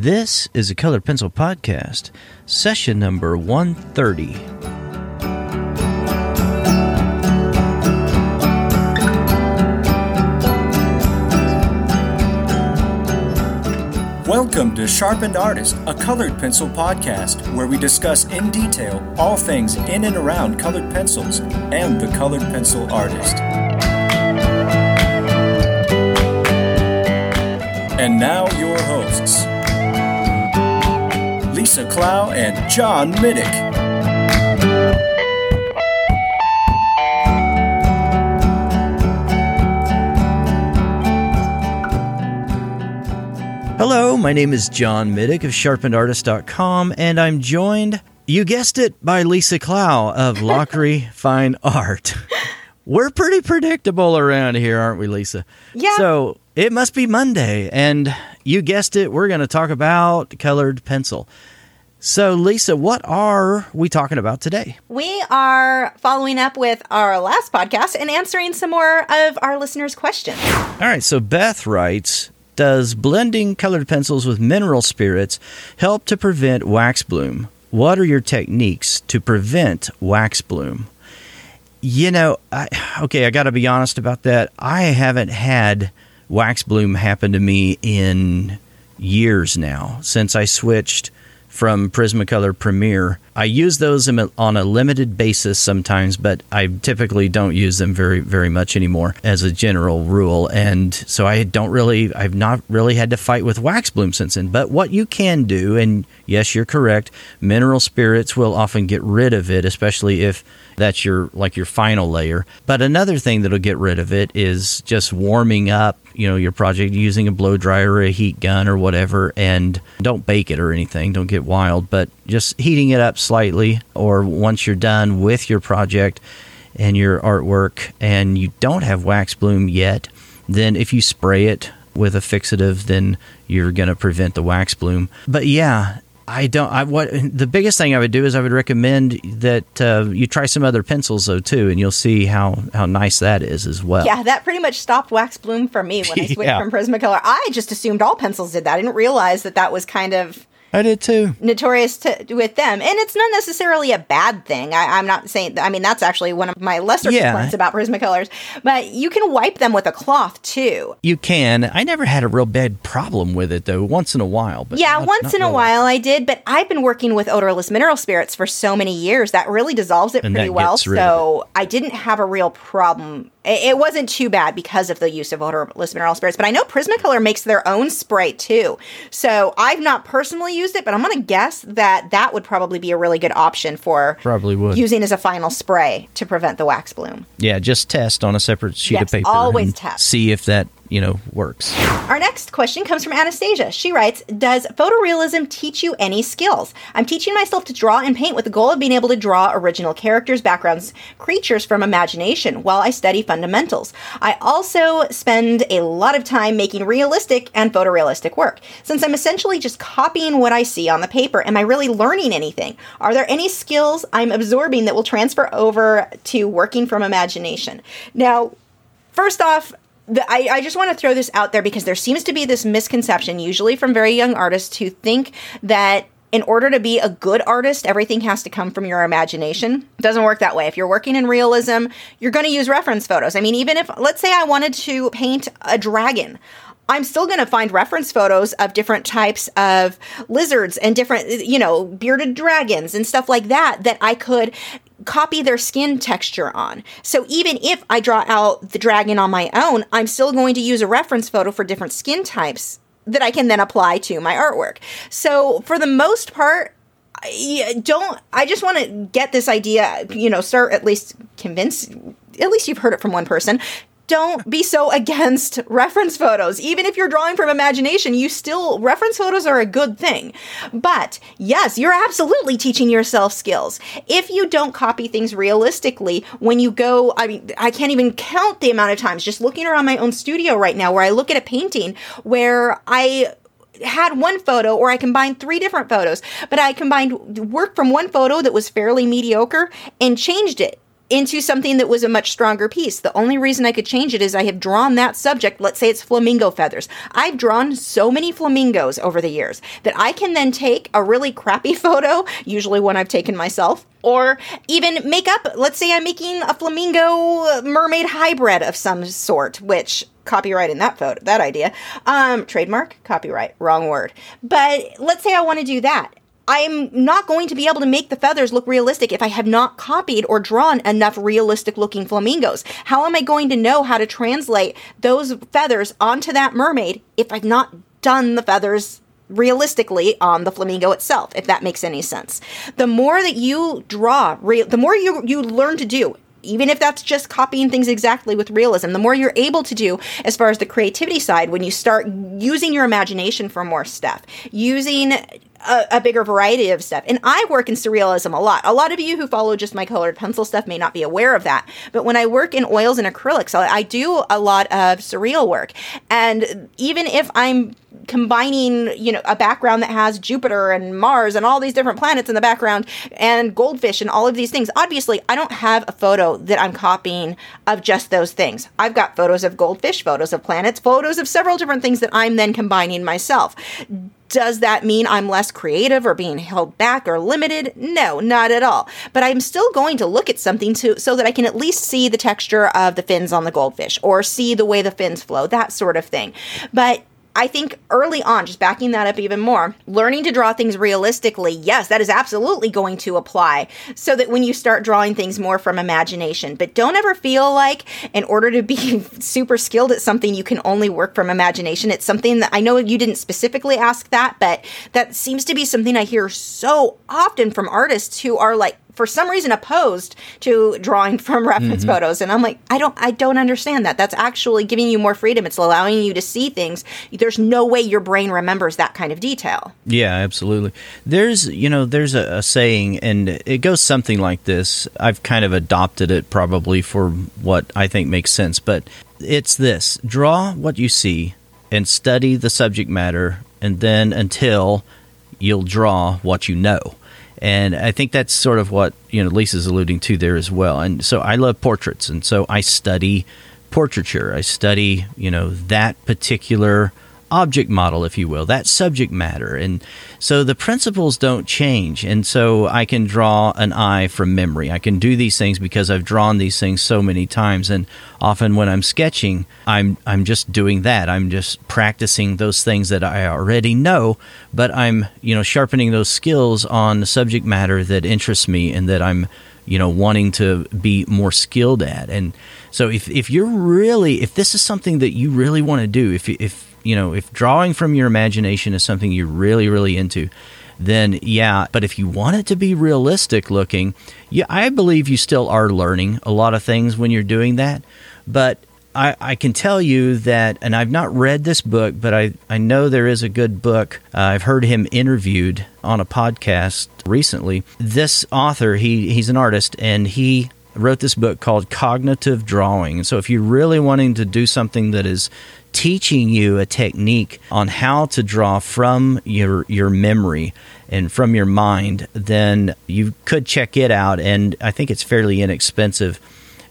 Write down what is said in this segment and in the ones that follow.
This is a Colored Pencil Podcast, session number 130. Welcome to Sharpened Artist, a colored pencil podcast where we discuss in detail all things in and around colored pencils and the colored pencil artist. And now, your hosts Lisa Clough and John Middick. Hello, my name is John Middick of sharpenedartist.com, and I'm joined, you guessed it, by Lisa Clough of Lachri Fine Art. We're pretty predictable around here, aren't we, Lisa? Yeah. So it must be Monday, and you guessed it, we're going to talk about colored pencil. So, Lisa, what are we talking about today? We are following up with our last podcast and answering some more of our listeners' questions. All right, so Beth writes Does blending colored pencils with mineral spirits help to prevent wax bloom? What are your techniques to prevent wax bloom? You know, I, okay, I got to be honest about that. I haven't had wax bloom happen to me in years now since I switched from Prismacolor Premier. I use those on a limited basis sometimes, but I typically don't use them very very much anymore as a general rule. And so I don't really I've not really had to fight with wax bloom since then. But what you can do and yes, you're correct, mineral spirits will often get rid of it, especially if that's your like your final layer. But another thing that'll get rid of it is just warming up, you know, your project using a blow dryer or a heat gun or whatever and don't bake it or anything, don't get wild, but just heating it up slightly or once you're done with your project and your artwork and you don't have wax bloom yet, then if you spray it with a fixative, then you're going to prevent the wax bloom. But yeah, I don't. I what the biggest thing I would do is I would recommend that uh, you try some other pencils though too, and you'll see how how nice that is as well. Yeah, that pretty much stopped wax bloom for me when I switched Yeah. from Prismacolor. I just assumed all pencils did that. I didn't realize that that was kind of I did too. notorious to, with them. And it's not necessarily a bad thing. I, I'm not saying, I mean, that's actually one of my lesser Yeah. complaints about Prismacolors. But you can wipe them with a cloth too. You can. I never had a real bad problem with it though. Once in a while, but yeah, not- once not in a while I did, but I've been working with odorless mineral spirits for so many years that really dissolves it And pretty well. So I didn't have a real problem. It, it wasn't too bad because of the use of odorless mineral spirits. But I know Prismacolor makes their own spray too. So I've not personally used it, but I'm going to guess that that would probably be a really good option for Probably would. using as a final spray to prevent the wax bloom. Yeah, just test on a separate sheet of paper. always and test. See if that you know works. Our next question comes from Anastasia. She writes Does photorealism teach you any skills? I'm teaching myself to draw and paint with the goal of being able to draw original characters, backgrounds, creatures from imagination while I study fundamentals. I also spend a lot of time making realistic and photorealistic work. Since I'm essentially just copying what I see on the paper, am I really learning anything? Are there any skills I'm absorbing that will transfer over to working from imagination? Now, First off, the, I, I just want to throw this out there because there seems to be this misconception, usually from very young artists, who think that in order to be a good artist, everything has to come from your imagination. It doesn't work that way. If you're working in realism, you're going to use reference photos. I mean, even if, let's say, I wanted to paint a dragon. I'm still going to find reference photos of different types of lizards and different, you know, bearded dragons and stuff like that that I could copy their skin texture on. So even if I draw out the dragon on my own, I'm still going to use a reference photo for different skin types that I can then apply to my artwork. So for the most part, I don't I just want to get this idea, you know, start at least convince at least you've heard it from one person. Don't be so against reference photos. Even if you're drawing from imagination, you still reference photos are a good thing. But yes, you're absolutely teaching yourself skills. If you don't copy things realistically, when you go, I mean, I can't even count the amount of times just looking around my own studio right now where I look at a painting where I had one photo or I combined three different photos, but I combined work from one photo that was fairly mediocre and changed it into something that was a much stronger piece. The only reason I could change it is I have drawn that subject. Let's say it's flamingo feathers. I've drawn so many flamingos over the years that I can then take a really crappy photo, usually one I've taken myself, or even make up. Let's say I'm making a flamingo mermaid hybrid of some sort, which copyright in that photo, that idea. Um, trademark, copyright, wrong word. But let's say I want to do that. I'm not going to be able to make the feathers look realistic if I have not copied or drawn enough realistic looking flamingos. How am I going to know how to translate those feathers onto that mermaid if I've not done the feathers realistically on the flamingo itself if that makes any sense the more that you draw re- the more you you learn to do even if that's just copying things exactly with realism, the more you're able to do as far as the creativity side when you start using your imagination for more stuff, using a, a, bigger variety of stuff. And I work in surrealism a lot. A lot of you who follow just my colored pencil stuff may not be aware of that. But when I work in oils and acrylics, I, I do a lot of surreal work. And even if I'm combining, you know, a background that has Jupiter and Mars and all these different planets in the background and goldfish and all of these things. Obviously, I don't have a photo that I'm copying of just those things. I've got photos of goldfish, photos of planets, photos of several different things that I'm then combining myself. Does that mean I'm less creative or being held back or limited? No, not at all. But I'm still going to look at something to so that I can at least see the texture of the fins on the goldfish or see the way the fins flow, that sort of thing. But I think early on, just backing that up even more, learning to draw things realistically, yes, that is absolutely going to apply so that when you start drawing things more from imagination. But don't ever feel like in order to be super skilled at something, you can only work from imagination. It's something that I know you didn't specifically ask that, but that seems to be something I hear so often from artists who are like, for some reason opposed to drawing from reference mm-hmm. photos. And i'm like i don't i don't understand that. That's actually giving you more freedom. It's allowing you to see things. There's no way your brain remembers that kind of detail. Yeah absolutely. There's you know there's a, a saying and it goes something like this. I've kind of adopted it probably for what i think makes sense but it's this. Draw what you see and study the subject matter and then until you'll draw what you know and I think that's sort of what you know Lisa's alluding to there as well. And so I love portraits, and so I study portraiture. I study you know that particular object model, if you will, that subject matter. And so the principles don't change. And so I can draw an eye from memory. I can do these things because I've drawn these things so many times. And often when I'm sketching, I'm, I'm just doing that. I'm just practicing those things that I already know, but I'm, you know, sharpening those skills on the subject matter that interests me and that I'm, you know, wanting to be more skilled at. And so if, if you're really, if this is something that you really want to do, if, if you know, if drawing from your imagination is something you're really, really into, then yeah. But if you want it to be realistic looking, yeah, I believe you still are learning a lot of things when you're doing that. But I, I can tell you that, and I've not read this book, but I, I know there is a good book. Uh, I've heard him interviewed on a podcast recently. This author, he he's an artist, and he wrote this book called Cognitive Drawing. So if you're really wanting to do something that is teaching you a technique on how to draw from your your memory and from your mind, then you could check it out. And I think it's fairly inexpensive.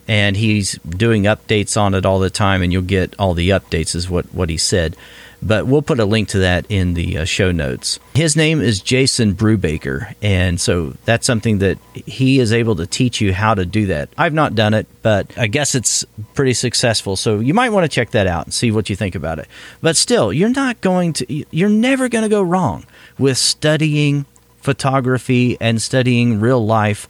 And he's doing updates on it all the time, and you'll get all the updates, is what, what he said but we'll put a link to that in the uh, show notes. His name is Jason Brubaker, and so that's something that he is able to teach you how to do that. I've not done it, but I guess it's pretty successful. So you might want to check that out and see what you think about it. But still, you're not going to, you're never going to go wrong with studying photography and studying real life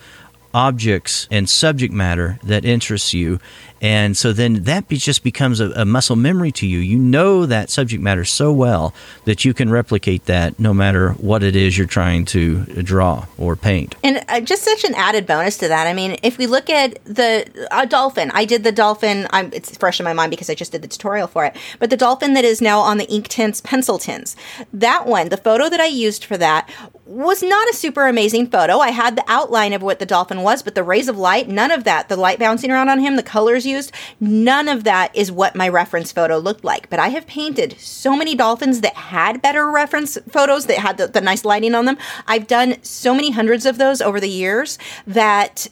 objects and subject matter that interests you and so then that be, just becomes a, a, muscle memory to you. You know that subject matter so well that you can replicate that no matter what it is you're trying to draw or paint. And uh, just such an added bonus to that. I mean, if we look at the dolphin, I did the dolphin. I'm, it's fresh in my mind because I just did the tutorial for it. But the dolphin that is now on the Inktense pencil tins, that one, the photo that I used for that was not a super amazing photo. I had the outline of what the dolphin was, but the rays of light, none of that. The light bouncing around on him, the colors used, none of that is what my reference photo looked like. But I have painted so many dolphins that had better reference photos that had the, the nice lighting on them. I've done so many hundreds of those over the years that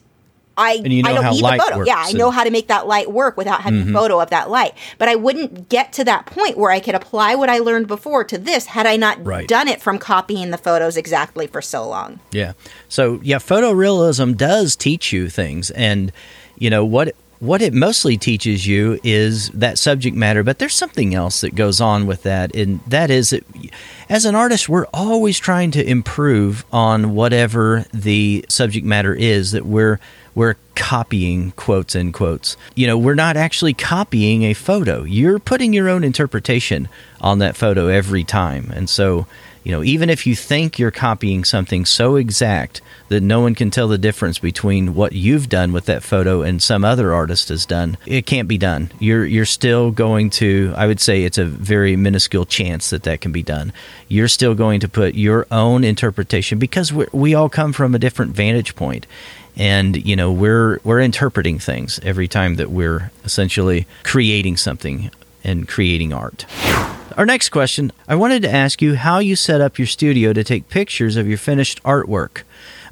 I, you know I don't how need the photo. works yeah, I know how to make that light work without having Mm-hmm. a photo of that light. But I wouldn't get to that point where I could apply what I learned before to this had I not Right. done it from copying the photos exactly for so long. Yeah. So yeah, photorealism does teach you things, and you know what what it mostly teaches you is that subject matter. But there's something else that goes on with that, and that is that as an artist, we're always trying to improve on whatever the subject matter is that we're we're copying quotes and quotes. You know, we're not actually copying a photo. You're putting your own interpretation on that photo every time. And so, you know, even if you think you're copying something so exact that no one can tell the difference between what you've done with that photo and some other artist has done, it can't be done. You're you're still going to I would say it's a very minuscule chance that that can be done. You're still going to put your own interpretation because we we all come from a different vantage point and you know we're we're interpreting things every time that we're essentially creating something and creating art. Our next question, I wanted to ask you how you set up your studio to take pictures of your finished artwork.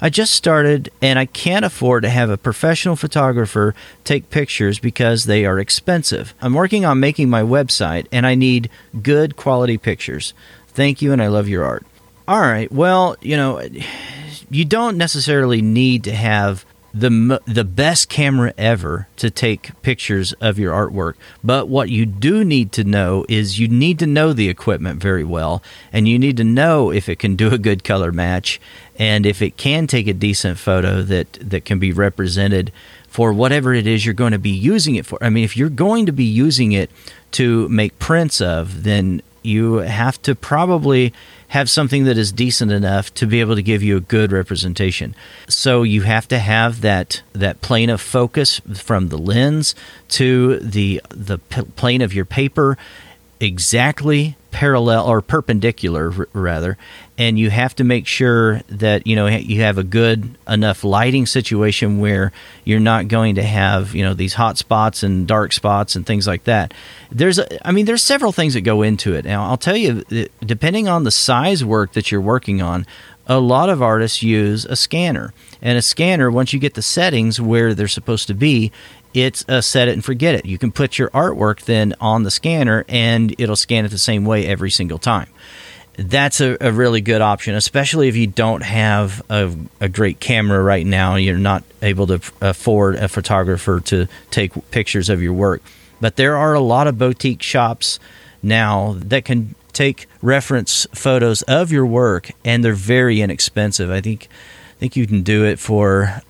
I just started and I can't afford to have a professional photographer take pictures because they are expensive. I'm working on making my website and I need good quality pictures. Thank you and I love your art. All right. Well, you know, you don't necessarily need to have the the best camera ever to take pictures of your artwork. But what you do need to know is you need to know the equipment very well, and you need to know if it can do a good color match, and if it can take a decent photo that that can be represented for whatever it is you're going to be using it for. I mean, if you're going to be using it to make prints of, then you have to probably have something that is decent enough to be able to give you a good representation. So you have to have that that plane of focus from the lens to the the plane of your paper exactly parallel or perpendicular rather and you have to make sure that you know you have a good enough lighting situation where you're not going to have you know these hot spots and dark spots and things like that. There's a, i mean there's several things that go into it. Now i'll tell you depending on the size work that you're working on a lot of artists use a scanner. And a scanner once you get the settings where they're supposed to be it's a set it and forget it. You can put your artwork then on the scanner and it'll scan it the same way every single time. That's a, a really good option, especially if you don't have a, a great camera right now. You're not able to afford a photographer to take pictures of your work. But there are a lot of boutique shops now that can take reference photos of your work and they're very inexpensive. I think I think you can do it for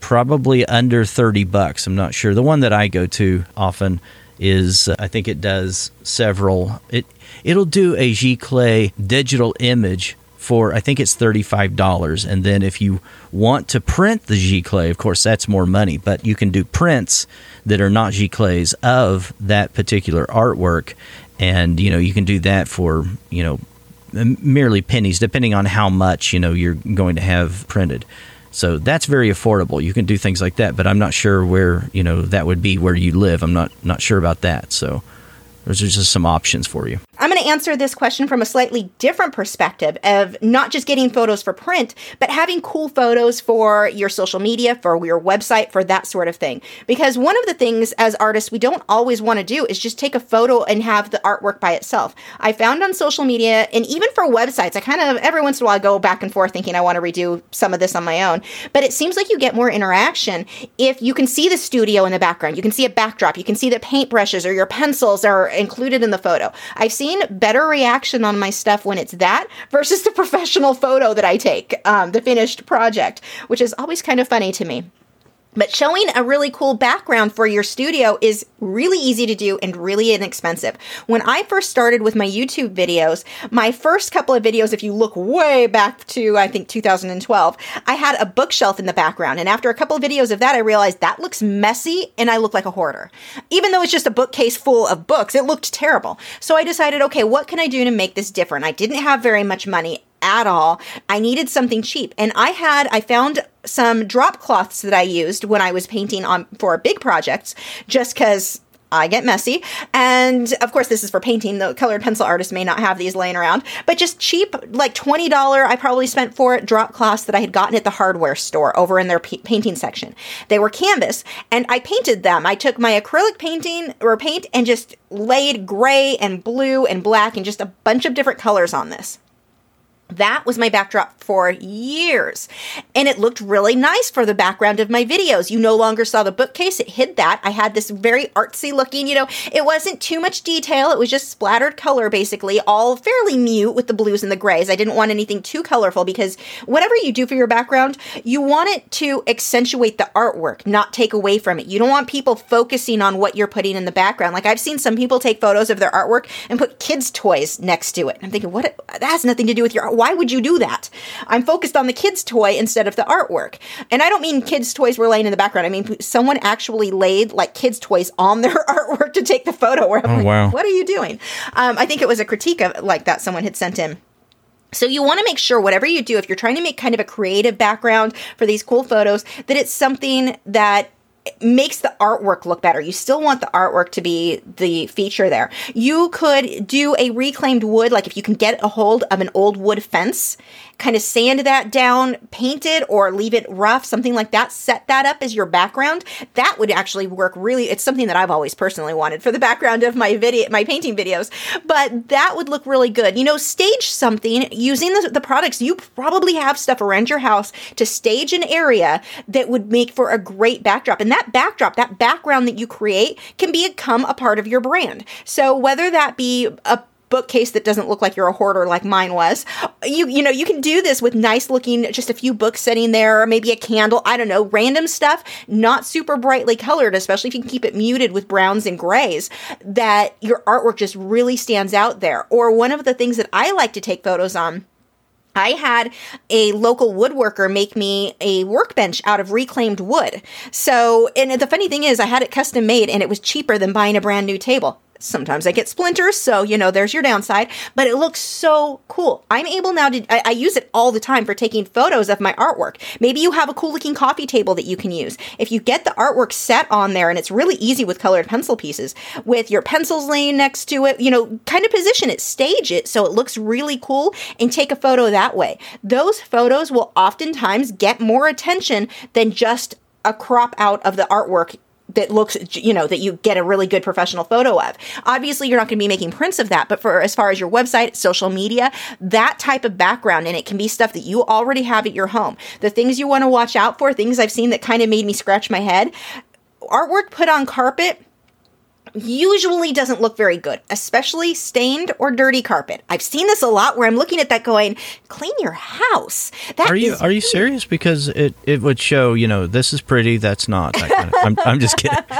probably under 30 bucks. I'm not sure. The one that I go to often is uh, I think it does several it it'll do a giclée digital image for I think it's $35 and then if you want to print the giclée, of course that's more money but you can do prints that are not giclées of that particular artwork and you know you can do that for you know merely pennies depending on how much you know you're going to have printed so that's very affordable. You can do things like that, but I'm not sure where you know that would be where you live. I'm not not sure about that. So those are just some options for you. I'm going to answer this question from a slightly different perspective of not just getting photos for print, but having cool photos for your social media, for your website, for that sort of thing. Because one of the things as artists we don't always want to do is just take a photo and have the artwork by itself. I found on social media and even for websites, I kind of every once in a while I go back and forth thinking I want to redo some of this on my own. But it seems like you get more interaction if you can see the studio in the background, you can see a backdrop, you can see the paintbrushes or your pencils are included in the photo. I've seen better reaction on my stuff when it's that versus the professional photo that I take, um, the finished project, which is always kind of funny to me. But showing a really cool background for your studio is really easy to do and really inexpensive. When I first started with my YouTube videos, my first couple of videos, if you look way back to, I think, 2012, I had a bookshelf in the background. And after a couple of videos of that, I realized that looks messy and I look like a hoarder. Even though it's just a bookcase full of books, it looked terrible. So I decided, okay, what can I do to make this different? I didn't have very much money at all. I needed something cheap. And I had, I found some drop cloths that I used when I was painting on for big projects just because I get messy. And of course, this is for painting. The colored pencil artist may not have these laying around, but just cheap, like $20 I probably spent for it, drop cloths that I had gotten at the hardware store over in their p- painting section. They were canvas and I painted them. I took my acrylic painting or paint and just laid gray and blue and black and just a bunch of different colors on this. That was my backdrop for years. And it looked really nice for the background of my videos. You no longer saw the bookcase, it hid that. I had this very artsy looking, you know, it wasn't too much detail. It was just splattered color, basically, all fairly mute with the blues and the grays. I didn't want anything too colorful because whatever you do for your background, you want it to accentuate the artwork, not take away from it. You don't want people focusing on what you're putting in the background. Like I've seen some people take photos of their artwork and put kids' toys next to it. I'm thinking, what? That has nothing to do with your why would you do that? I'm focused on the kids' toy instead of the artwork. And I don't mean kids' toys were laying in the background. I mean someone actually laid like kids' toys on their artwork to take the photo. Where I'm oh, like, wow. what are you doing? Um, I think it was a critique of like that someone had sent in. So you want to make sure whatever you do, if you're trying to make kind of a creative background for these cool photos, that it's something that makes the artwork look better. You still want the artwork to be the feature there. You could do a reclaimed wood, like if you can get a hold of an old wood fence kind of sand that down, paint it, or leave it rough, something like that. Set that up as your background. That would actually work really. It's something that I've always personally wanted for the background of my video, my painting videos. But that would look really good. You know, stage something using the, the products. You probably have stuff around your house to stage an area that would make for a great backdrop. And that backdrop, that background that you create, can become a part of your brand. So whether that be a bookcase that doesn't look like you're a hoarder like mine was. You you know, you can do this with nice looking just a few books sitting there or maybe a candle, I don't know, random stuff, not super brightly colored, especially if you can keep it muted with browns and grays, that your artwork just really stands out there. Or one of the things that I like to take photos on I had a local woodworker make me a workbench out of reclaimed wood. So, and the funny thing is, I had it custom made and it was cheaper than buying a brand new table. Sometimes I get splinters, so you know, there's your downside, but it looks so cool. I'm able now to, I, I, use it all the time for taking photos of my artwork. Maybe you have a cool looking coffee table that you can use. If you get the artwork set on there, and it's really easy with colored pencil pieces, with your pencils laying next to it, you know, kind of position it, stage it so it looks really cool, and take a photo that way. Those photos will oftentimes get more attention than just a crop out of the artwork that looks you know that you get a really good professional photo of. Obviously you're not going to be making prints of that but for as far as your website social media that type of background and it can be stuff that you already have at your home. The things you want to watch out for things i've seen that kind of made me scratch my head artwork put on carpet usually doesn't look very good, especially stained or dirty carpet. I've seen this a lot where I'm looking at that going, clean your house. That are you are you serious? Because it, it would show, you know, this is pretty, that's not. That kind of, I'm, I'm just kidding.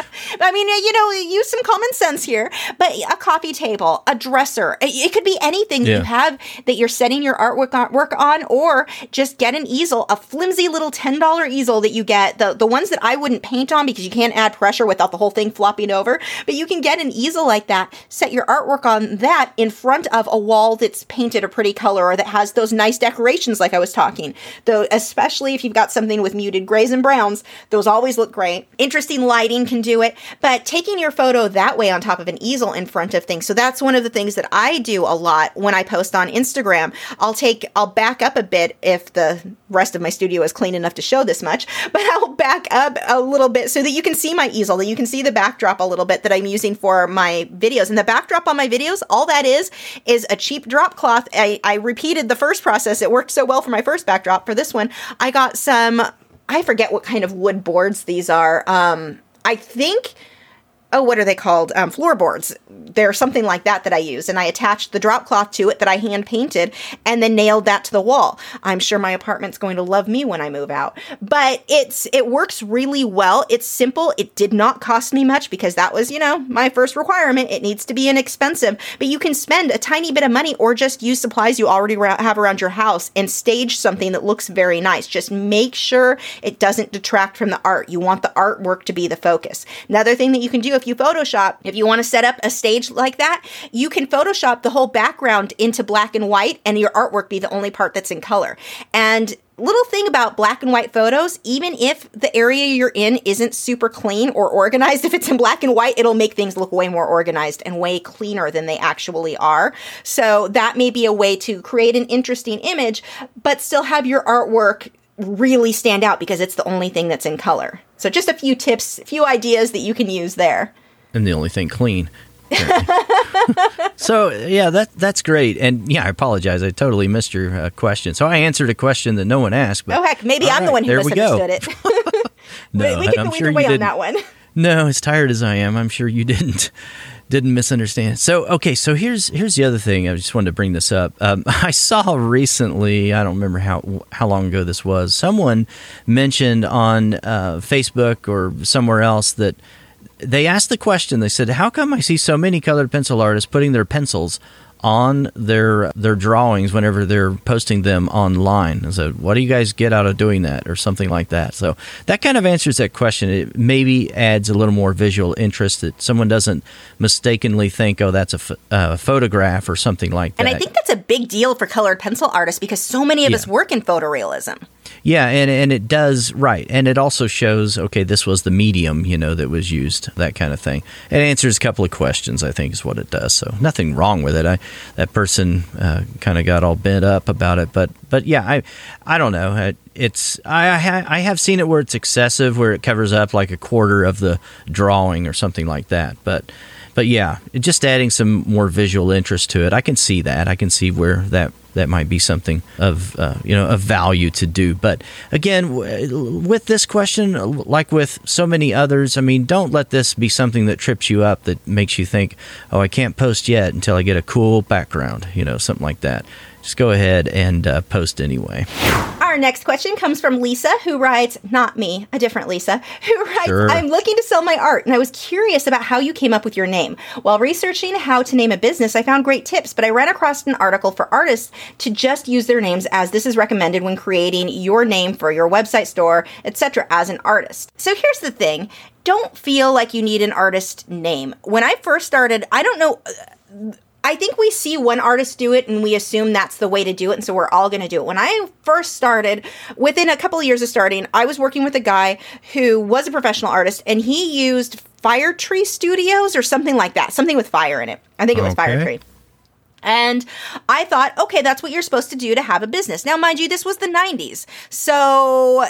I mean, you know, use some common sense here. But a coffee table, a dresser, it could be anything yeah. you have that you're setting your artwork on, work on, or just get an easel, a flimsy little ten dollar easel that you get. The the ones that I wouldn't paint on because you can't add pressure without the whole thing flopping over. But you can get an easel like that, set your artwork on that in front of a wall that's painted a pretty color or that has those nice decorations like I was talking. Though especially if you've got something with muted grays and browns, those always look great. Interesting lighting can do it, but taking your photo that way on top of an easel in front of things. So that's one of the things that I do a lot when I post on Instagram. I'll take I'll back up a bit if the rest of my studio is clean enough to show this much, but I'll back up a little bit so that you can see my easel, that you can see the backdrop a little bit that I'm using for my videos. And the backdrop on my videos, all that is, is a cheap drop cloth. I, I repeated the first process. It worked so well for my first backdrop. For this one, I got some, I forget what kind of wood boards these are. Um, I think oh, what are they called? Um, floorboards. They're something like that that I use. And I attached the drop cloth to it that I hand painted and then nailed that to the wall. I'm sure my apartment's going to love me when I move out. But it's it works really well. It's simple. It did not cost me much because that was, you know, my first requirement. It needs to be inexpensive. But you can spend a tiny bit of money or just use supplies you already have around your house and stage something that looks very nice. Just make sure it doesn't detract from the art. You want the artwork to be the focus. Another thing that you can do if you Photoshop, if you want to set up a stage like that, you can Photoshop the whole background into black and white and your artwork be the only part that's in color. And little thing about black and white photos, even if the area you're in isn't super clean or organized, if it's in black and white, it'll make things look way more organized and way cleaner than they actually are. So that may be a way to create an interesting image, but still have your artwork really stand out because it's the only thing that's in color. So just a few tips, a few ideas that you can use there. And the only thing clean. so yeah, that that's great. And yeah, I apologize. I totally missed your uh, question. So I answered a question that no one asked. But, oh heck, maybe I'm right, the one who misunderstood it. no, we, we can I'm go sure either way on that one. No, as tired as I am, I'm sure you didn't didn't misunderstand. So okay, so here's here's the other thing. I just wanted to bring this up. Um, I saw recently. I don't remember how how long ago this was. Someone mentioned on uh, Facebook or somewhere else that they asked the question. They said, "How come I see so many colored pencil artists putting their pencils on their their drawings whenever they're posting them online. And so, what do you guys get out of doing that, or something like that? So that kind of answers that question. It maybe adds a little more visual interest that someone doesn't mistakenly think, oh, that's a uh, photograph or something like that. And I think that's a big deal for colored pencil artists because so many of yeah. us work in photorealism. Yeah, and and it does right, and it also shows okay, this was the medium you know that was used, that kind of thing. It answers a couple of questions, I think, is what it does. So nothing wrong with it. I that person uh, kind of got all bent up about it, but but yeah, I I don't know. It's I I have seen it where it's excessive, where it covers up like a quarter of the drawing or something like that, but but yeah, just adding some more visual interest to it. I can see that. I can see where that that might be something of uh, you know of value to do. But again, w- with this question, like with so many others, I mean, don't let this be something that trips you up that makes you think, oh, I can't post yet until I get a cool background, you know, something like that just go ahead and uh, post anyway. Our next question comes from Lisa, who writes, not me, a different Lisa, who writes, sure. I'm looking to sell my art, and I was curious about how you came up with your name. While researching how to name a business, I found great tips, but I ran across an article for artists to just use their names as this is recommended when creating your name for your website store, etc., as an artist. So here's the thing don't feel like you need an artist name. When I first started, I don't know I think we see one artist do it and we assume that's the way to do it. And so we're all going to do it. When I first started, within a couple of years of starting, I was working with a guy who was a professional artist and he used Fire Tree Studios or something like that, something with fire in it. I think it was okay. Fire Tree. And I thought, okay, that's what you're supposed to do to have a business. Now, mind you, this was the 90s. So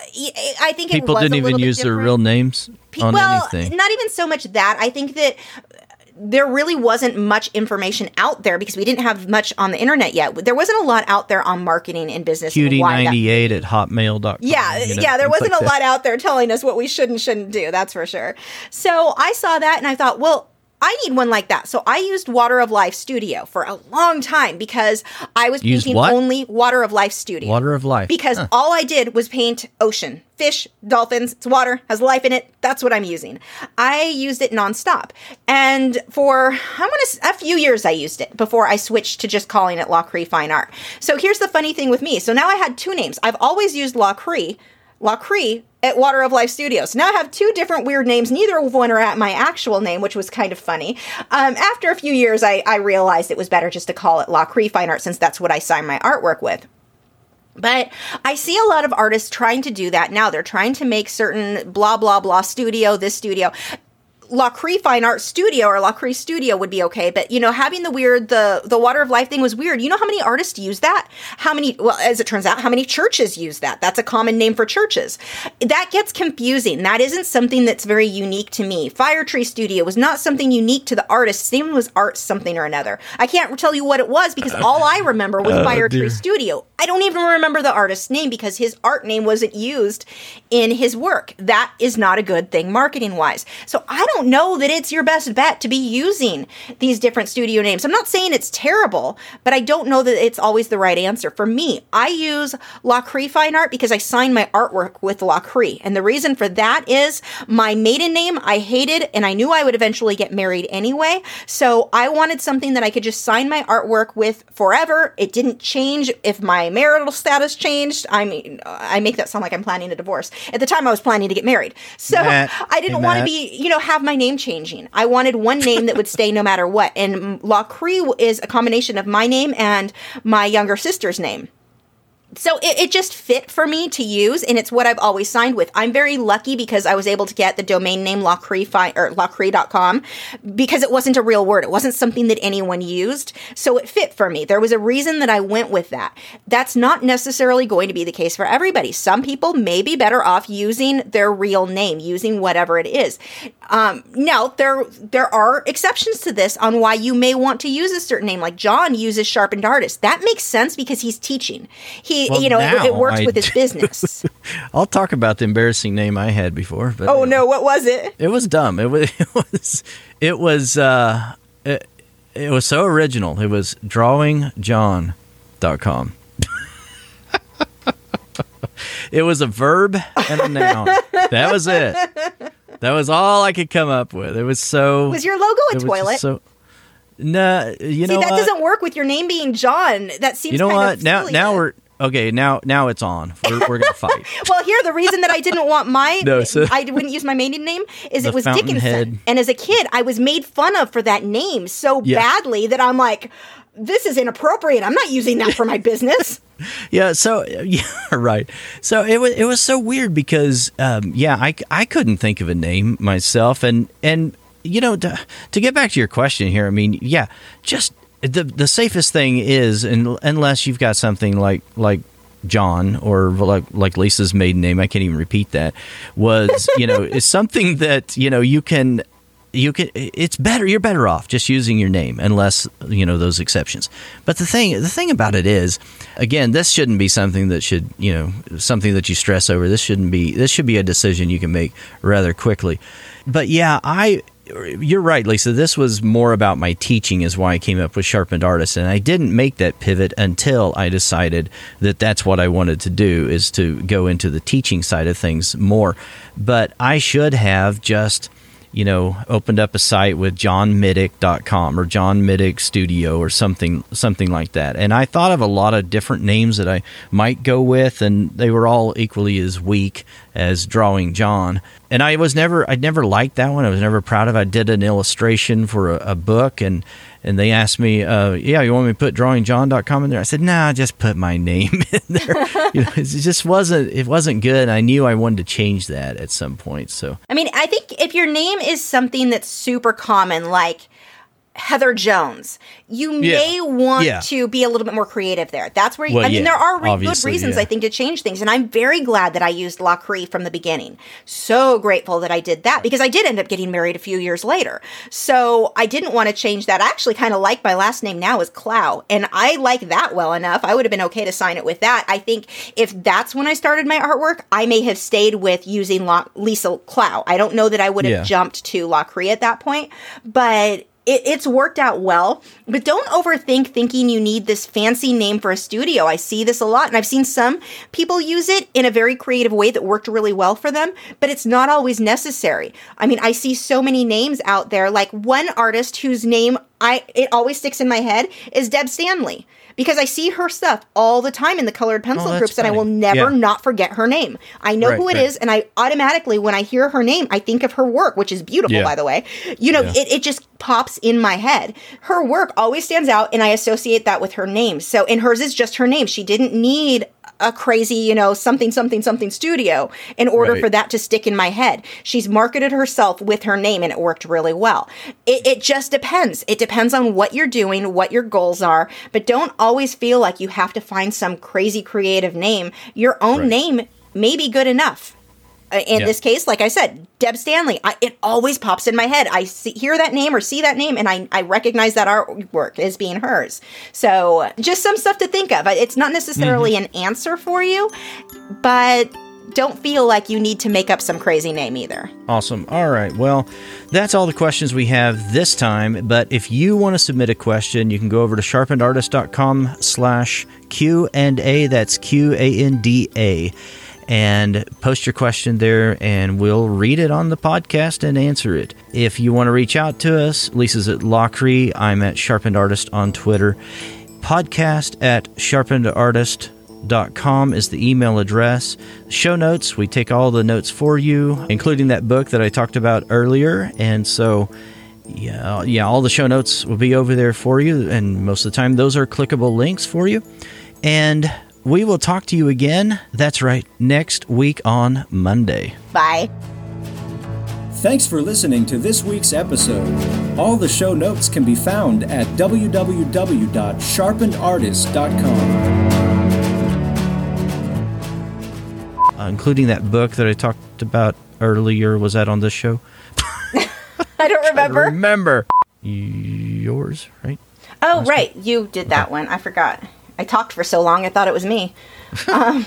I think people didn't even use different. their real names on well, anything. not even so much that. I think that there really wasn't much information out there because we didn't have much on the internet yet. There wasn't a lot out there on marketing and business. QD98 at hotmail.com. Yeah, you know, yeah, there wasn't like a that. lot out there telling us what we should and shouldn't do, that's for sure. So I saw that and I thought, well, I need one like that. So I used Water of Life Studio for a long time because I was Use painting what? only Water of Life Studio. Water of Life. Because huh. all I did was paint ocean, fish, dolphins, it's water, has life in it. That's what I'm using. I used it nonstop. And for, I'm to, a few years I used it before I switched to just calling it Lachri Fine Art. So here's the funny thing with me. So now I had two names. I've always used Lachri Lachri at Water of Life Studios. Now I have two different weird names. Neither of one are at my actual name, which was kind of funny. Um, after a few years, I, I realized it was better just to call it Lachri Fine Art since that's what I sign my artwork with. But I see a lot of artists trying to do that now. They're trying to make certain blah, blah, blah studio, this studio. Lachri Fine Art Studio or Lachri Studio would be okay, but you know, having the weird the the Water of Life thing was weird. You know how many artists use that? How many? Well, as it turns out, how many churches use that? That's a common name for churches. That gets confusing. That isn't something that's very unique to me. Fire Tree Studio was not something unique to the artist's name was art something or another. I can't tell you what it was because all I remember was oh, Fire dear. Tree Studio. I don't even remember the artist's name because his art name wasn't used in his work. That is not a good thing marketing wise. So I don't know that it's your best bet to be using these different studio names. I'm not saying it's terrible, but I don't know that it's always the right answer. For me, I use Lachri Fine Art because I sign my artwork with Lachri. And the reason for that is my maiden name I hated and I knew I would eventually get married anyway. So I wanted something that I could just sign my artwork with forever. It didn't change if my marital status changed. I mean, I make that sound like I'm planning a divorce. At the time, I was planning to get married, so I didn't want to be, you know, have my name changing. I wanted one name that would stay no matter what. And Lachri is a combination of my name and my younger sister's name. So it, it, just fit for me to use and it's what i've always signed with. I'm very lucky because i was able to get the domain name lachri or lachri.com because it wasn't a real word. It wasn't something that anyone used. So it fit for me. There was a reason that i went with that. That's not necessarily going to be the case for everybody. Some people may be better off using their real name using whatever it is um, now there there are exceptions to this on why you may want to use a certain name like john uses sharpened artist that makes sense because he's teaching he well, you know, it, it, works I with his business. I'll talk about the embarrassing name I had before. But oh no, what was it? It was dumb. It was. It was. It was. Uh, it, it was so original. It was drawingjohn.com. it was a verb and a noun. that was it. That was all I could come up with. It was so. Was your logo a toilet? So no, you See, know that what? doesn't work with your name being John. That seems. You know what? now, silly. now we're okay. Now, now it's on. We're, we're gonna fight. well, here the reason that I didn't want my no, so I wouldn't use my maiden name is it was Dickinson, and as a kid, I was made fun of for that name so yeah. badly that I'm like, this is inappropriate. I'm not using that for my business. yeah so yeah right so it was it was so weird because um, yeah I, I couldn't think of a name myself and and you know, to, to get back to your question here, I mean, yeah, just the the safest thing is, and unless you've got something like like John or like like Lisa's maiden name, I can't even repeat that. Was you know is something that you know you can you can it's better you're better off just using your name unless you know those exceptions but the thing the thing about it is again this shouldn't be something that should you know something that you stress over this shouldn't be this should be a decision you can make rather quickly but yeah i you're right, Lisa. This was more about my teaching, is why I came up with Sharpened Artist, and I didn't make that pivot until I decided that that's what I wanted to do, is to go into the teaching side of things more. But I should have just you know, opened up a site with johnmiddick.com or John Middick Studio or something something like that. And I thought of a lot of different names that I might go with and they were all equally as weak as drawing John. And I was never I'd never liked that one. I was never proud of. It. I did an illustration for a, a book and and they asked me, uh, "Yeah, you want me to put drawingjohn.com in there?" I said, "Nah, just put my name in there." you know, it just wasn't it wasn't good. I knew I wanted to change that at some point. So, I mean, I think if your name is something that's super common, like Heather Jones. You yeah. may want yeah. to be a little bit more creative there. That's where you, well, I mean, yeah, there are re- good reasons I think to change things, and I'm very glad that I used Lachri from the beginning. So grateful that I did that because I did end up getting married a few years later. So I didn't want to change that. I actually kind of like my last name now is Clough, and I like that well enough. I would have been okay to sign it with that. I think if that's when I started my artwork, I may have stayed with using La- Lisa Clough. I don't know that I would have jumped to Lachri at that point, but it, it's worked out well, but don't overthink thinking you need this fancy name for a studio. I see this a lot, and I've seen some people use it in a very creative way that worked really well for them, but it's not always necessary. I mean, I see so many names out there, like one artist whose name I it always sticks in my head is Deb Stanley because I see her stuff all the time in the colored pencil oh, groups, funny. and I will never yeah. not forget her name. I know right, who it right. is, and I automatically, when I hear her name, I think of her work, which is beautiful, yeah. by the way. You know, yeah. it, it just pops in my head. Her work always stands out, and I associate that with her name. So, and hers is just her name. She didn't need a crazy, you know, something, something, something studio in order right. for that to stick in my head. She's marketed herself with her name and it worked really well. It, it just depends. It depends on what you're doing, what your goals are, but don't always feel like you have to find some crazy creative name. Your own right. name may be good enough. Uh, in yeah. this case, like I said, Deb Stanley, I, it always pops in my head. I see, hear that name or see that name, and I, I recognize that artwork as being hers. So, just some stuff to think of. It's not necessarily mm-hmm. an answer for you, but don't feel like you need to make up some crazy name either. Awesome. All right. Well, that's all the questions we have this time. But if you want to submit a question, you can go over to sharpenedartist.com slash Q&A. That's Q-A-N-D-A and post your question there, and we'll read it on the podcast and answer it. If you want to reach out to us, Lisa's at Lachri. I'm at Sharpened Artist on Twitter. Podcast at Sharpened Artist sharpenedartist.com is the email address. Show notes, we take all the notes for you, including that book that I talked about earlier. And so, yeah, yeah, all the show notes will be over there for you. And most of the time, those are clickable links for you. And we will talk to you again. That's right, next week on Monday. Bye. Thanks for listening to this week's episode. All the show notes can be found at www.sharpenedartist.com. Uh, including that book that I talked about earlier. Was that on this show? I don't remember. Remember yours, right? Oh, right. You did that one. I forgot. I talked for so long, I thought it was me. Um,